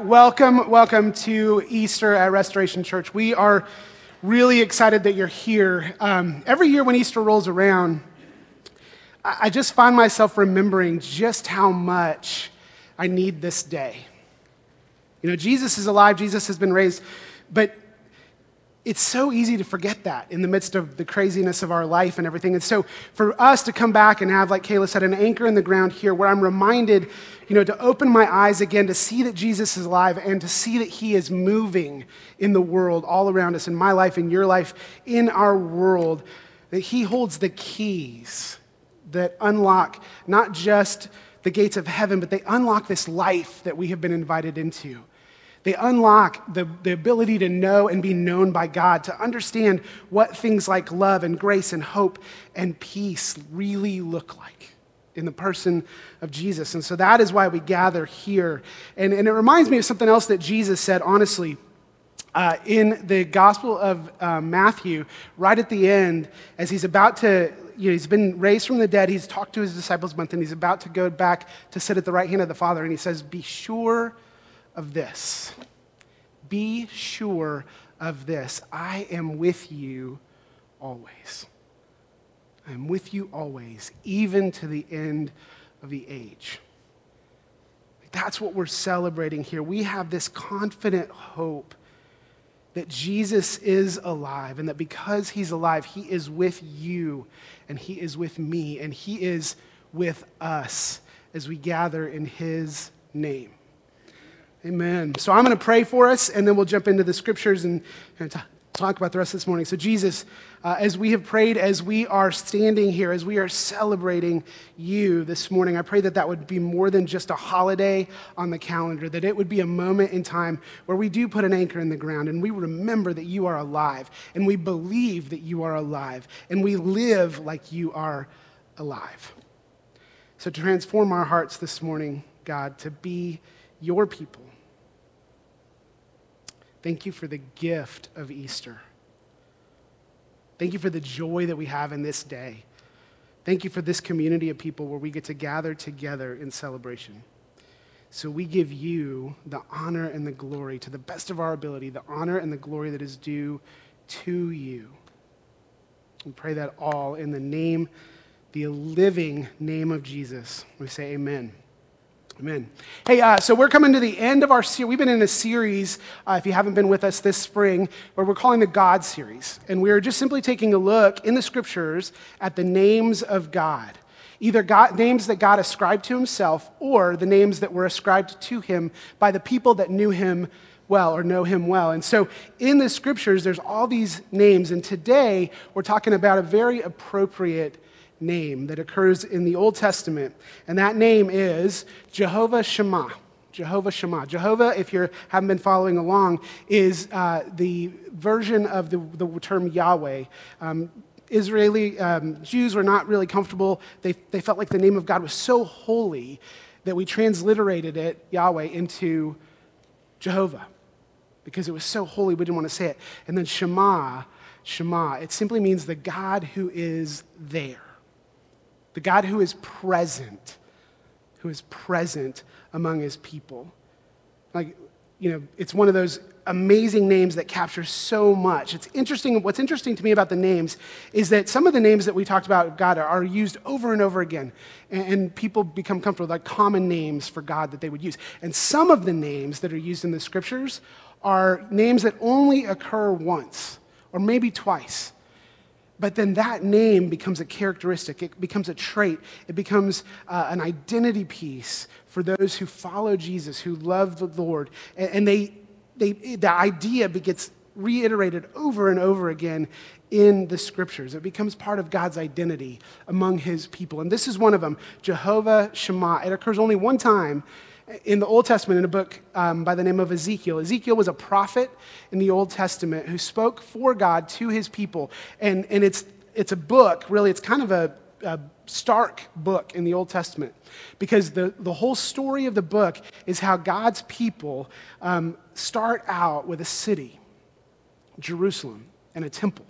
Welcome, welcome to Easter at Restoration Church. We are really excited that you're here. Um, every year when Easter rolls around, I, I just find myself remembering just how much I need this day. You know, Jesus is alive, Jesus has been raised, but it's so easy to forget that in the midst of the craziness of our life and everything. And so for us to come back and have, like Kayla said, an anchor in the ground here where I'm reminded, you know, to open my eyes again to see that Jesus is alive and to see that he is moving in the world all around us, in my life, in your life, in our world, that he holds the keys that unlock not just the gates of heaven, but they unlock this life that we have been invited into. They unlock the, the ability to know and be known by God, to understand what things like love and grace and hope and peace really look like in the person of Jesus. And so that is why we gather here. And, and it reminds me of something else that Jesus said, honestly. Uh, in the Gospel of uh, Matthew, right at the end, as he's about to, you know, he's been raised from the dead, he's talked to his disciples and he's about to go back to sit at the right hand of the Father, and he says, Be sure of this. Be sure of this. I am with you always. I am with you always, even to the end of the age. That's what we're celebrating here. We have this confident hope that Jesus is alive and that because he's alive, he is with you and he is with me and he is with us as we gather in his name. Amen. So I'm going to pray for us, and then we'll jump into the scriptures and, and talk about the rest of this morning. So, Jesus, uh, as we have prayed, as we are standing here, as we are celebrating you this morning, I pray that that would be more than just a holiday on the calendar, that it would be a moment in time where we do put an anchor in the ground and we remember that you are alive, and we believe that you are alive, and we live like you are alive. So, transform our hearts this morning, God, to be your people Thank you for the gift of Easter. Thank you for the joy that we have in this day. Thank you for this community of people where we get to gather together in celebration. So we give you the honor and the glory to the best of our ability, the honor and the glory that is due to you. We pray that all in the name, the living name of Jesus. We say amen. Amen. Hey, uh, so we're coming to the end of our series. We've been in a series, uh, if you haven't been with us this spring, where we're calling the God series. And we're just simply taking a look in the scriptures at the names of God. Either God, names that God ascribed to himself or the names that were ascribed to him by the people that knew him well or know him well. And so in the scriptures, there's all these names. And today, we're talking about a very appropriate name that occurs in the Old Testament, and that name is Jehovah Shammah. Jehovah Shammah. Jehovah, if you haven't been following along, is uh, the version of the, the term Yahweh. Um, Israeli um, Jews were not really comfortable. They, they felt like the name of God was so holy that we transliterated it, Yahweh, into Jehovah because it was so holy we didn't want to say it. And then Shammah, Shammah, it simply means the God who is there the God who is present, who is present among his people. Like, you know, it's one of those amazing names that captures so much. It's interesting. What's interesting to me about the names is that some of the names that we talked about God are used over and over again, and, people become comfortable with like common names for God that they would use. And some of the names that are used in the scriptures are names that only occur once or maybe twice. But then that name becomes a characteristic, it becomes a trait, it becomes uh, an identity piece for those who follow Jesus, who love the Lord. And, and they, they, the idea gets reiterated over and over again in the scriptures. It becomes part of God's identity among his people. And this is one of them Jehovah Shammah. It occurs only one time in the Old Testament in a book um, by the name of Ezekiel. Ezekiel was a prophet in the Old Testament who spoke for God to his people. And, and it's, it's a book, really, it's kind of a, a stark book in the Old Testament because the, the whole story of the book is how God's people um, start out with a city, Jerusalem, and a temple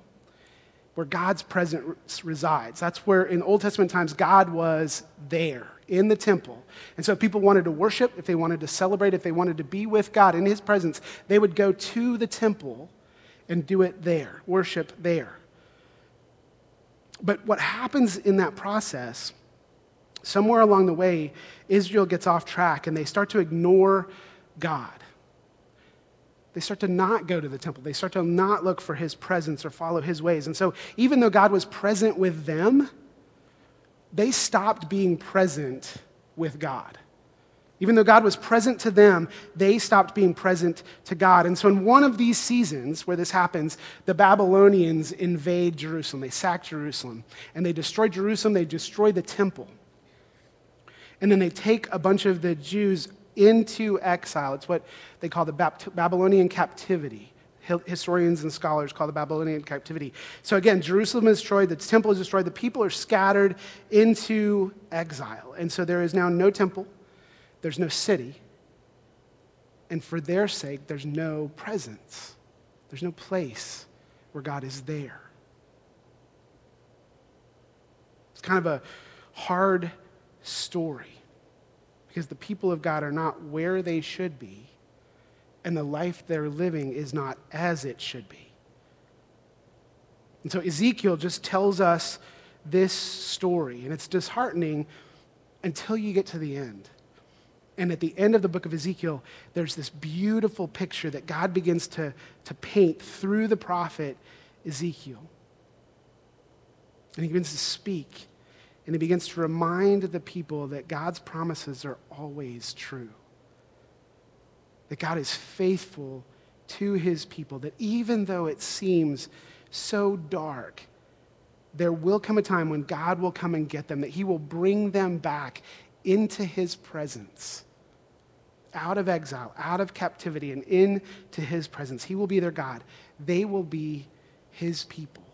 where God's presence resides. That's where, in Old Testament times, God was there in the temple. And so if people wanted to worship, if they wanted to celebrate, if they wanted to be with God in his presence, they would go to the temple and do it there, worship there. But what happens in that process, somewhere along the way, Israel gets off track and they start to ignore God. They start to not go to the temple. They start to not look for his presence or follow his ways. And so, even though God was present with them, they stopped being present with God. Even though God was present to them, they stopped being present to God. And so, in one of these seasons where this happens, the Babylonians invade Jerusalem. They sack Jerusalem. And they destroy Jerusalem, they destroy the temple. And then they take a bunch of the Jews into exile. It's what they call the Babylonian captivity historians and scholars call the Babylonian captivity. So again, Jerusalem is destroyed, the temple is destroyed, the people are scattered into exile. And so there is now no temple, there's no city, and for their sake, there's no presence, there's no place where God is there. It's kind of a hard story because the people of God are not where they should be and the life they're living is not as it should be. And so Ezekiel just tells us this story, and it's disheartening until you get to the end. And at the end of the book of Ezekiel, there's this beautiful picture that God begins to, to paint through the prophet Ezekiel. And he begins to speak, and he begins to remind the people that God's promises are always true that God is faithful to his people, that even though it seems so dark, there will come a time when God will come and get them, that he will bring them back into his presence, out of exile, out of captivity, and into his presence. He will be their God. They will be his people.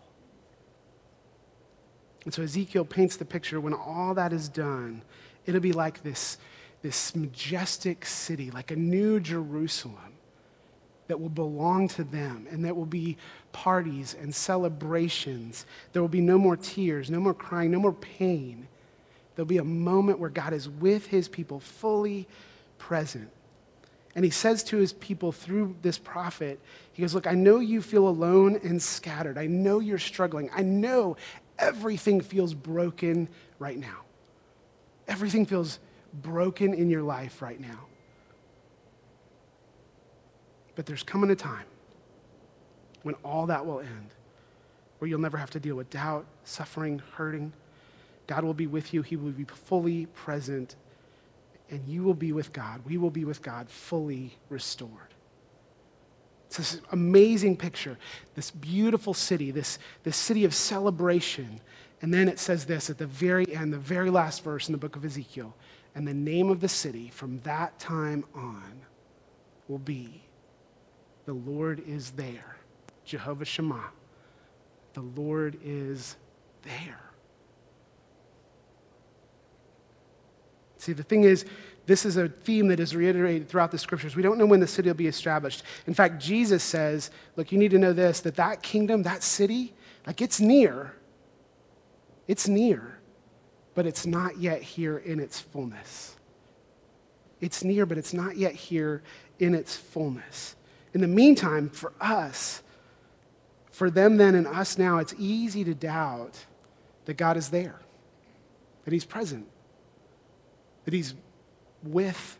And so Ezekiel paints the picture when all that is done, it'll be like this this majestic city, like a new Jerusalem that will belong to them and that will be parties and celebrations. There will be no more tears, no more crying, no more pain. There'll be a moment where God is with his people, fully present. And he says to his people through this prophet, he goes, Look, I know you feel alone and scattered. I know you're struggling. I know everything feels broken right now. Everything feels broken in your life right now. But there's coming a time when all that will end, where you'll never have to deal with doubt, suffering, hurting. God will be with you, He will be fully present, and you will be with God. We will be with God fully restored. It's this amazing picture, this beautiful city, this, this city of celebration. And then it says this at the very end, the very last verse in the book of Ezekiel and the name of the city from that time on will be the Lord is there. Jehovah Shammah. The Lord is there. See, the thing is, this is a theme that is reiterated throughout the scriptures. We don't know when the city will be established. In fact, Jesus says, look, you need to know this that that kingdom, that city, like it's near. It's near but it's not yet here in its fullness. It's near, but it's not yet here in its fullness. In the meantime, for us, for them then and us now, it's easy to doubt that God is there, that He's present, that He's with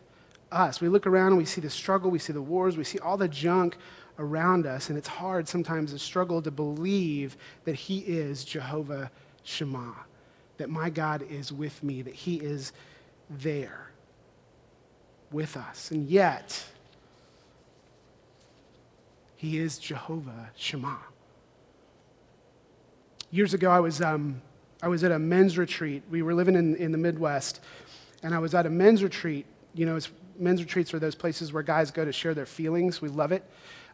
us. We look around and we see the struggle, we see the wars, we see all the junk around us, and it's hard sometimes to struggle to believe that He is Jehovah Shammah that my God is with me, that He is there with us. And yet, He is Jehovah Shammah. Years ago, I was, um, I was at a men's retreat. We were living in, in the Midwest, and I was at a men's retreat. You know, men's retreats are those places where guys go to share their feelings. We love it.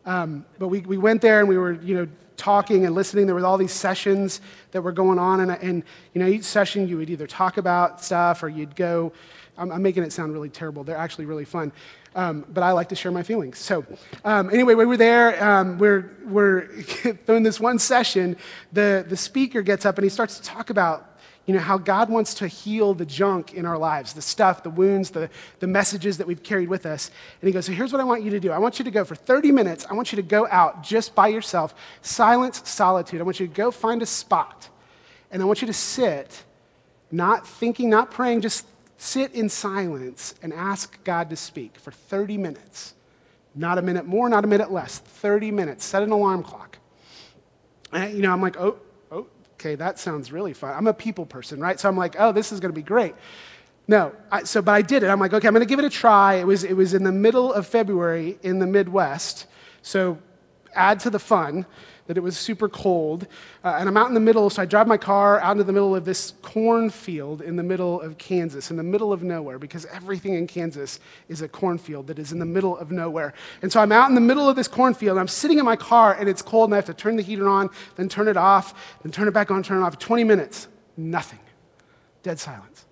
Um, but we, we went there and we were, you know, talking and listening. There were all these sessions that were going on. And, and you know, each session you would either talk about stuff or you'd go, I'm, I'm making it sound really terrible. They're actually really fun. Um, but I like to share my feelings. So um, anyway, we were there. Um, we're, we're in this one session. The, the speaker gets up and he starts to talk about you know, how God wants to heal the junk in our lives, the stuff, the wounds, the, the messages that we've carried with us. And he goes, So here's what I want you to do. I want you to go for 30 minutes. I want you to go out just by yourself, silence, solitude. I want you to go find a spot. And I want you to sit, not thinking, not praying, just sit in silence and ask God to speak for 30 minutes. Not a minute more, not a minute less. 30 minutes. Set an alarm clock. And, you know, I'm like, oh, okay, that sounds really fun. I'm a people person, right? So I'm like, oh, this is going to be great. No, I, so but I did it. I'm like, okay, I'm going to give it a try. It was it was in the middle of February in the Midwest. So add to the fun that it was super cold. Uh, and I'm out in the middle, so I drive my car out into the middle of this cornfield in the middle of Kansas, in the middle of nowhere, because everything in Kansas is a cornfield that is in the middle of nowhere. And so I'm out in the middle of this cornfield, I'm sitting in my car, and it's cold, and I have to turn the heater on, then turn it off, then turn it back on, turn it off. 20 minutes, nothing. Dead silence.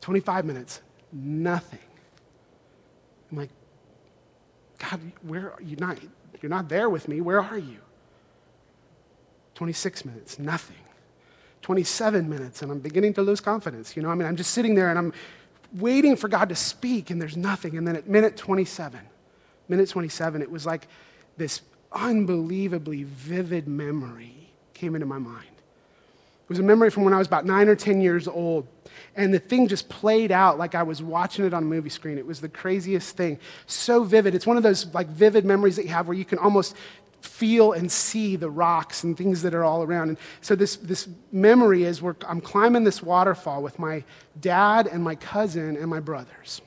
25 minutes, nothing. I'm like, God, where are you not? You're not there with me. Where are you? 26 minutes, nothing. 27 minutes, and I'm beginning to lose confidence. You know, I mean, I'm just sitting there and I'm waiting for God to speak, and there's nothing. And then at minute 27, minute 27, it was like this unbelievably vivid memory came into my mind. It was a memory from when I was about nine or 10 years old. And the thing just played out like I was watching it on a movie screen. It was the craziest thing. So vivid. It's one of those like vivid memories that you have where you can almost feel and see the rocks and things that are all around. And so this, this memory is where I'm climbing this waterfall with my dad and my cousin and my brothers.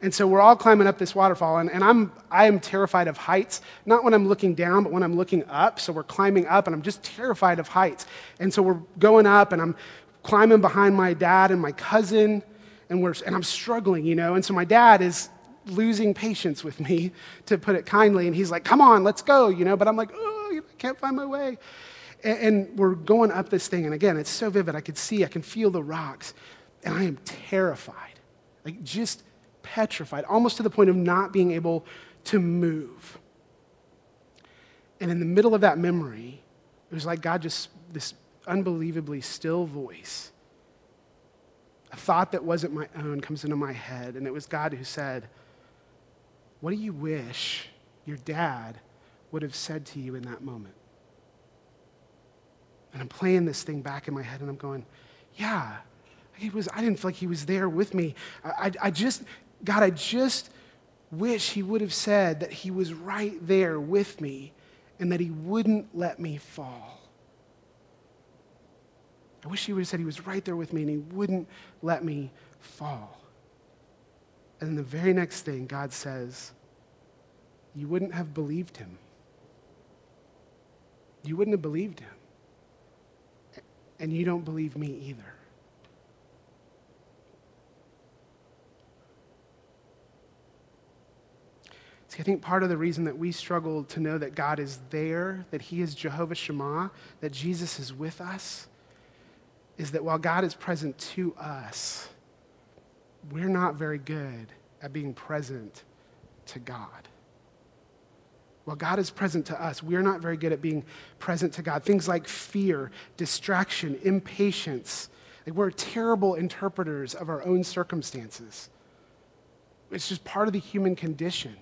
And so we're all climbing up this waterfall, and, and I'm, I am terrified of heights, not when I'm looking down, but when I'm looking up. So we're climbing up, and I'm just terrified of heights. And so we're going up, and I'm climbing behind my dad and my cousin, and, we're, and I'm struggling, you know. And so my dad is losing patience with me, to put it kindly. And he's like, come on, let's go, you know. But I'm like, oh, I can't find my way. And, and we're going up this thing. And again, it's so vivid. I can see, I can feel the rocks. And I am terrified, like just petrified, almost to the point of not being able to move. And in the middle of that memory, it was like God just, this unbelievably still voice, a thought that wasn't my own comes into my head. And it was God who said, what do you wish your dad would have said to you in that moment? And I'm playing this thing back in my head and I'm going, yeah, he was, I didn't feel like he was there with me. I, I, I just, God, I just wish he would have said that he was right there with me and that he wouldn't let me fall. I wish he would have said he was right there with me and he wouldn't let me fall. And then the very next thing, God says, You wouldn't have believed him. You wouldn't have believed him. And you don't believe me either. See, I think part of the reason that we struggle to know that God is there, that He is Jehovah Shammah, that Jesus is with us, is that while God is present to us, we're not very good at being present to God. While God is present to us, we're not very good at being present to God. Things like fear, distraction, impatience. Like we're terrible interpreters of our own circumstances. It's just part of the human condition.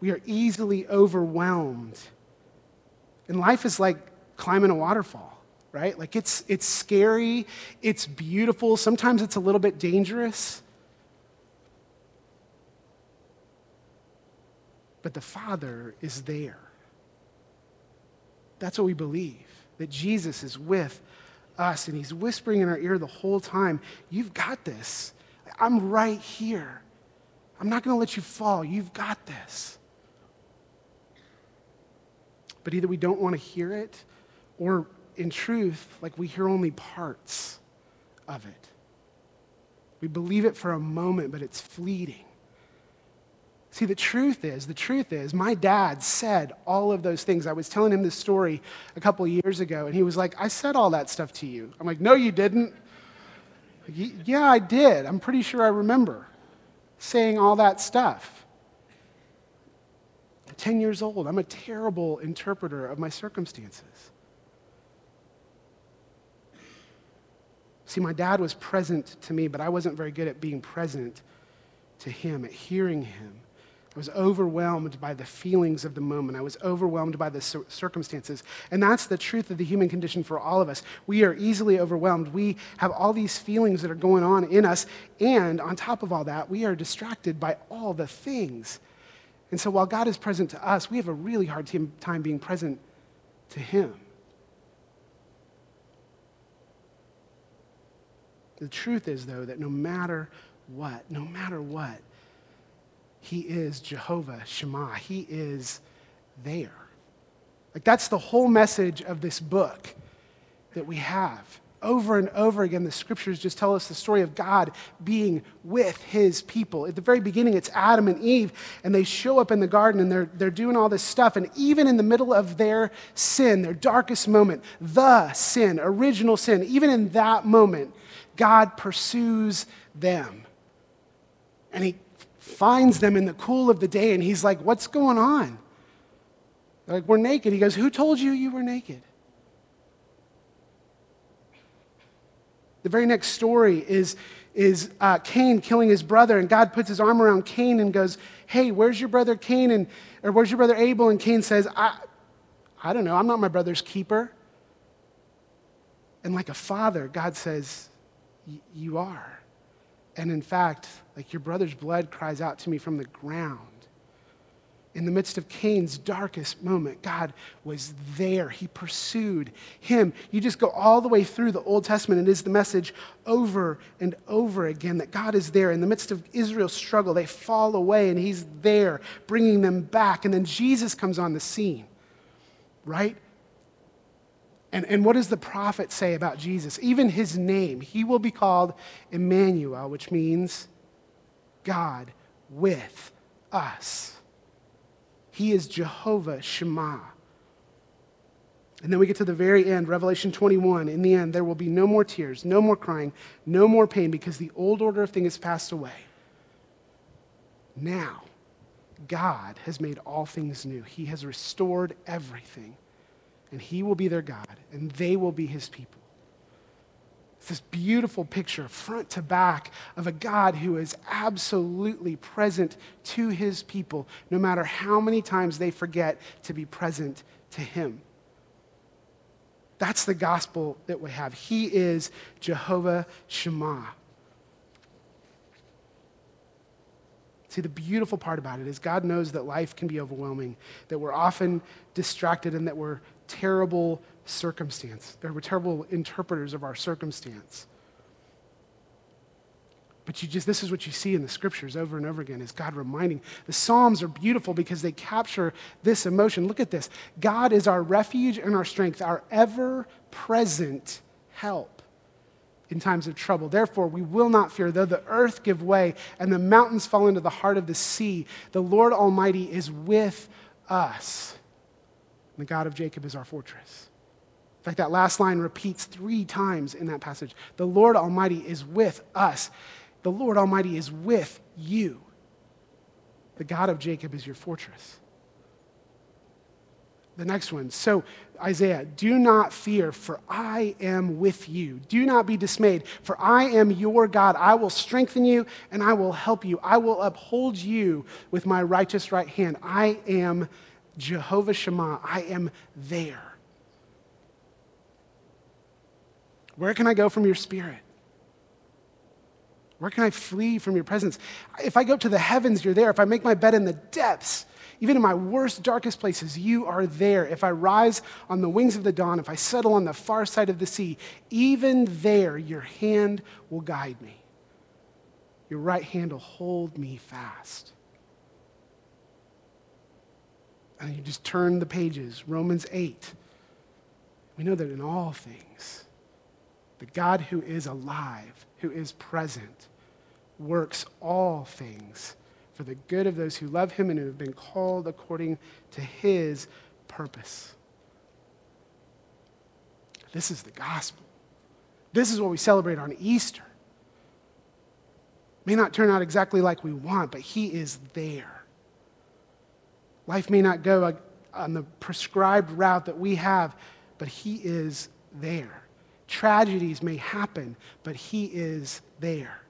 We are easily overwhelmed. And life is like climbing a waterfall, right? Like it's, it's scary, it's beautiful, sometimes it's a little bit dangerous. But the Father is there. That's what we believe, that Jesus is with us and he's whispering in our ear the whole time, You've got this. I'm right here. I'm not going to let you fall. You've got this. But either we don't want to hear it, or in truth, like we hear only parts of it. We believe it for a moment, but it's fleeting. See, the truth is, the truth is, my dad said all of those things. I was telling him this story a couple years ago, and he was like, I said all that stuff to you. I'm like, no, you didn't. Yeah, I did. I'm pretty sure I remember saying all that stuff. I'm 10 years old. I'm a terrible interpreter of my circumstances. See, my dad was present to me, but I wasn't very good at being present to him, at hearing him. I was overwhelmed by the feelings of the moment. I was overwhelmed by the circumstances. And that's the truth of the human condition for all of us. We are easily overwhelmed. We have all these feelings that are going on in us. And on top of all that, we are distracted by all the things. And so while God is present to us, we have a really hard time being present to Him. The truth is, though, that no matter what, no matter what, he is Jehovah Shammah. He is there. Like, that's the whole message of this book that we have. Over and over again, the scriptures just tell us the story of God being with his people. At the very beginning, it's Adam and Eve, and they show up in the garden and they're, they're doing all this stuff. And even in the middle of their sin, their darkest moment, the sin, original sin, even in that moment, God pursues them. And he finds them in the cool of the day and he's like, What's going on? They're like, We're naked. He goes, Who told you you were naked? The very next story is, is uh, Cain killing his brother, and God puts his arm around Cain and goes, Hey, where's your brother Cain? And, or where's your brother Abel? And Cain says, I, I don't know, I'm not my brother's keeper. And like a father, God says, You are. And in fact, like your brother's blood cries out to me from the ground. In the midst of Cain's darkest moment, God was there. He pursued him. You just go all the way through the Old Testament, and it is the message over and over again that God is there. In the midst of Israel's struggle, they fall away, and He's there, bringing them back. And then Jesus comes on the scene, right? And, and what does the prophet say about Jesus? Even his name, he will be called Emmanuel, which means God with us. He is Jehovah Shammah. And then we get to the very end, Revelation 21. In the end, there will be no more tears, no more crying, no more pain, because the old order of things has passed away. Now, God has made all things new. He has restored everything and he will be their God, and they will be his people. It's this beautiful picture, front to back, of a God who is absolutely present to his people, no matter how many times they forget to be present to him. That's the gospel that we have. He is Jehovah Shammah. See, the beautiful part about it is God knows that life can be overwhelming, that we're often distracted, and that we're terrible circumstance. They were terrible interpreters of our circumstance. But you just, this is what you see in the scriptures over and over again is God reminding. The Psalms are beautiful because they capture this emotion. Look at this. God is our refuge and our strength, our ever present help in times of trouble. Therefore, we will not fear, though the earth give way and the mountains fall into the heart of the sea. The Lord Almighty is with us. The God of Jacob is our fortress. In fact, that last line repeats three times in that passage. The Lord Almighty is with us. The Lord Almighty is with you. The God of Jacob is your fortress. The next one. So, Isaiah, do not fear, for I am with you. Do not be dismayed, for I am your God. I will strengthen you and I will help you. I will uphold you with my righteous right hand. I am Jehovah Shammah, I am there. Where can I go from your spirit? Where can I flee from your presence? If I go to the heavens, you're there. If I make my bed in the depths, even in my worst, darkest places, you are there. If I rise on the wings of the dawn, if I settle on the far side of the sea, even there your hand will guide me. Your right hand will hold me fast. And you just turn the pages, Romans 8. We know that in all things, the God who is alive, who is present, works all things for the good of those who love him and who have been called according to his purpose. This is the gospel. This is what we celebrate on Easter. May not turn out exactly like we want, but he is there. Life may not go uh, on the prescribed route that we have, but He is there. Tragedies may happen, but He is there.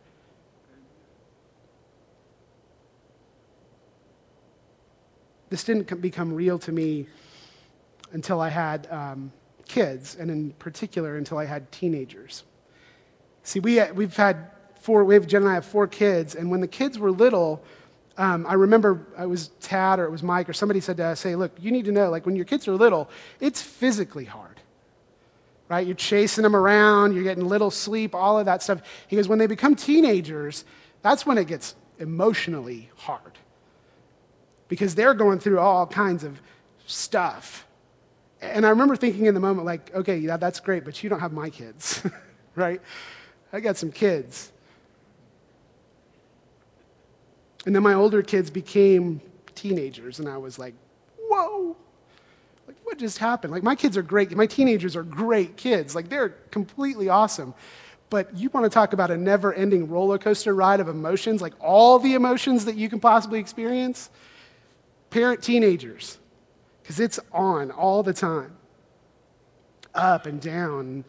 This didn't become real to me until I had um, kids, and in particular, until I had teenagers. See, we, we've had four, we have, Jen and I have four kids, and when the kids were little, um, I remember it was Tad or it was Mike or somebody said to us, say, look, you need to know, like when your kids are little, it's physically hard, right? You're chasing them around, you're getting little sleep, all of that stuff. He goes, when they become teenagers, that's when it gets emotionally hard because they're going through all kinds of stuff. And I remember thinking in the moment, like, okay, yeah, that's great, but you don't have my kids, right? I got some kids. And then my older kids became teenagers, and I was like, whoa, like what just happened? Like my kids are great. My teenagers are great kids. Like they're completely awesome. But you want to talk about a never ending roller coaster ride of emotions, like all the emotions that you can possibly experience? Parent teenagers, because it's on all the time, up and down.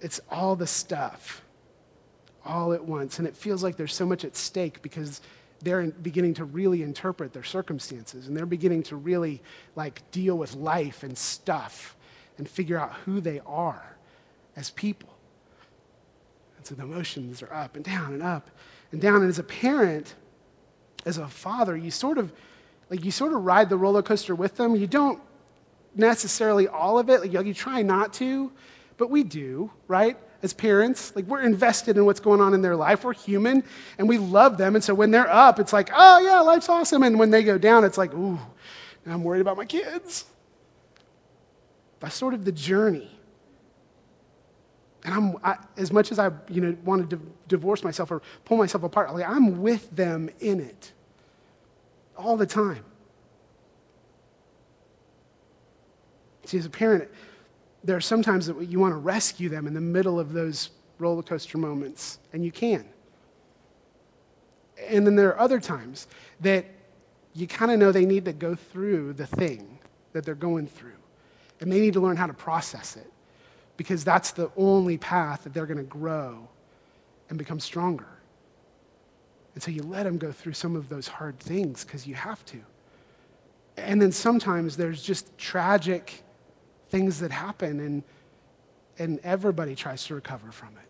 It's all the stuff all at once. And it feels like there's so much at stake because they're beginning to really interpret their circumstances and they're beginning to really like deal with life and stuff and figure out who they are as people. And so the emotions are up and down and up and down. And as a parent, as a father, you sort of like you sort of ride the roller coaster with them. You don't necessarily all of it. Like you try not to, but we do, right? As parents. Like, we're invested in what's going on in their life. We're human and we love them. And so when they're up, it's like, oh, yeah, life's awesome. And when they go down, it's like, ooh, I'm worried about my kids. That's sort of the journey. And I'm, I, as much as I you know, want to di- divorce myself or pull myself apart, like, I'm with them in it all the time. See, as a parent, there are sometimes that you want to rescue them in the middle of those roller coaster moments, and you can. And then there are other times that you kind of know they need to go through the thing that they're going through, and they need to learn how to process it because that's the only path that they're going to grow and become stronger. And so you let them go through some of those hard things because you have to. And then sometimes there's just tragic things that happen, and, and everybody tries to recover from it.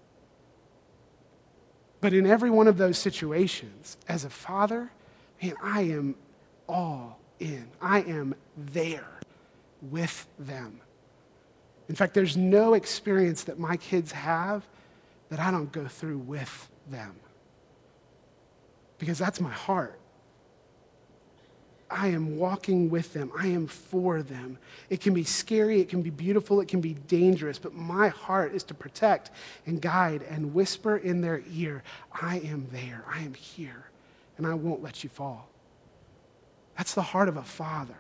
But in every one of those situations, as a father, man, I am all in. I am there with them. In fact, there's no experience that my kids have that I don't go through with them. Because that's my heart. I am walking with them. I am for them. It can be scary, it can be beautiful, it can be dangerous, but my heart is to protect and guide and whisper in their ear, I am there, I am here, and I won't let you fall. That's the heart of a father,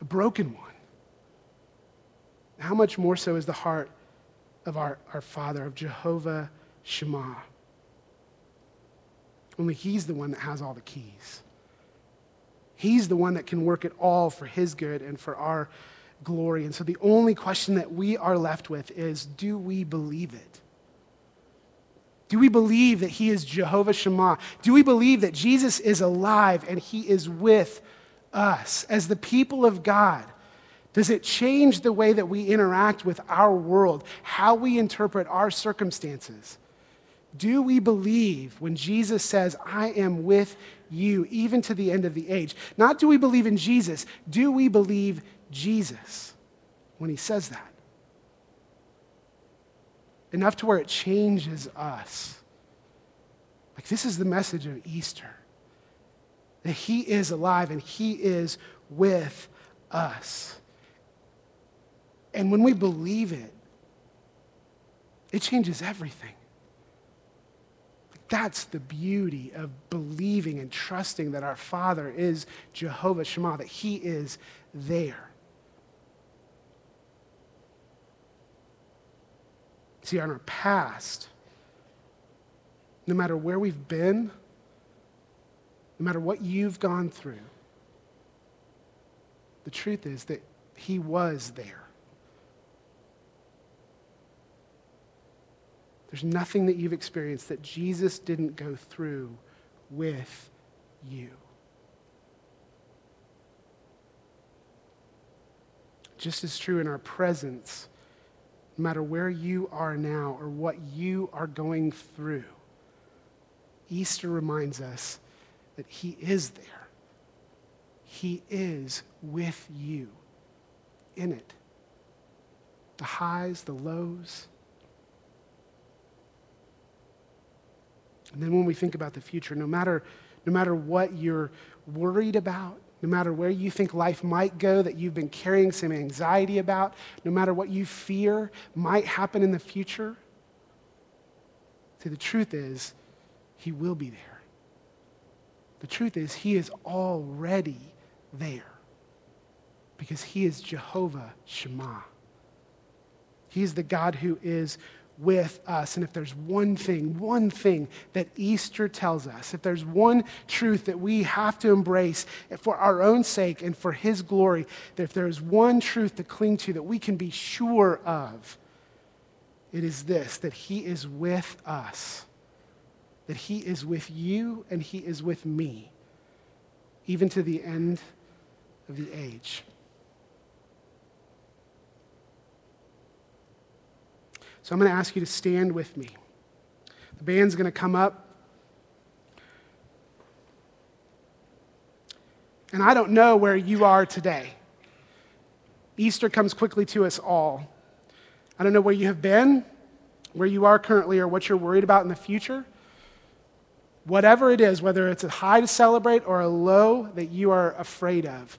a broken one. How much more so is the heart of our, our Father, of Jehovah Shammah? Only He's the one that has all the keys. He's the one that can work it all for His good and for our glory. And so the only question that we are left with is do we believe it? Do we believe that He is Jehovah Shammah? Do we believe that Jesus is alive and He is with us as the people of God? Does it change the way that we interact with our world, how we interpret our circumstances? Do we believe when Jesus says, I am with you, even to the end of the age? Not do we believe in Jesus, do we believe Jesus when he says that? Enough to where it changes us. Like, this is the message of Easter that he is alive and he is with us. And when we believe it, it changes everything. That's the beauty of believing and trusting that our Father is Jehovah Shammah, that He is there. See, on our past, no matter where we've been, no matter what you've gone through, the truth is that He was there. There's nothing that you've experienced that Jesus didn't go through with you. Just as true in our presence, no matter where you are now or what you are going through, Easter reminds us that He is there. He is with you in it. The highs, the lows. And then when we think about the future, no matter, no matter what you're worried about, no matter where you think life might go that you've been carrying some anxiety about, no matter what you fear might happen in the future, see, the truth is, He will be there. The truth is, He is already there because He is Jehovah Shammah. He is the God who is with us. And if there's one thing, one thing that Easter tells us, if there's one truth that we have to embrace for our own sake and for His glory, that if there's one truth to cling to that we can be sure of, it is this that He is with us, that He is with you and He is with me, even to the end of the age. So I'm going to ask you to stand with me. The band's going to come up. And I don't know where you are today. Easter comes quickly to us all. I don't know where you have been, where you are currently, or what you're worried about in the future. Whatever it is, whether it's a high to celebrate or a low that you are afraid of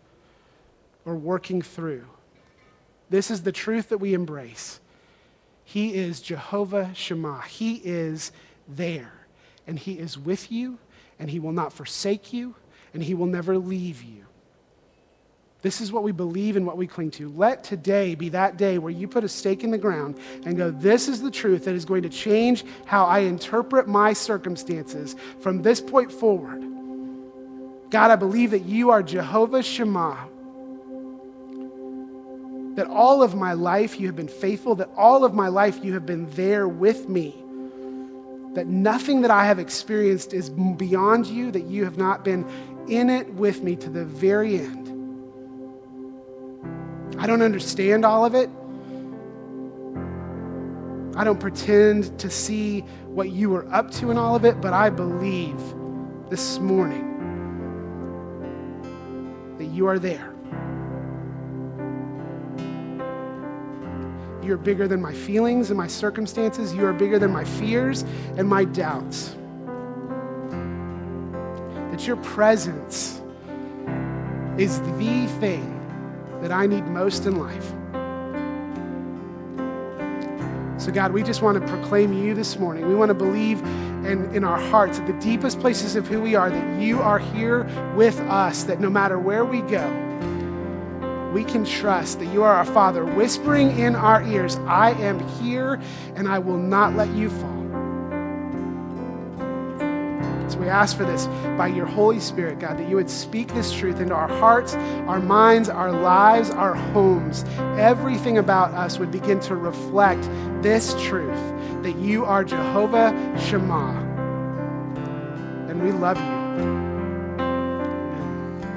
or working through, this is the truth that we embrace. He is Jehovah Shammah. He is there. And He is with you, and He will not forsake you, and He will never leave you. This is what we believe and what we cling to. Let today be that day where you put a stake in the ground and go, This is the truth that is going to change how I interpret my circumstances from this point forward. God, I believe that you are Jehovah Shammah, that all of my life you have been faithful, that all of my life you have been there with me, that nothing that I have experienced is beyond you, that you have not been in it with me to the very end. I don't understand all of it. I don't pretend to see what you were up to in all of it, but I believe this morning that you are there. You are bigger than my feelings and my circumstances. You are bigger than my fears and my doubts. That your presence is the thing that I need most in life. So, God, we just want to proclaim you this morning. We want to believe in, in our hearts, at the deepest places of who we are, that you are here with us, that no matter where we go, we can trust that you are our Father, whispering in our ears, I am here and I will not let you fall. So we ask for this by your Holy Spirit, God, that you would speak this truth into our hearts, our minds, our lives, our homes. Everything about us would begin to reflect this truth that you are Jehovah Shammah. And we love you.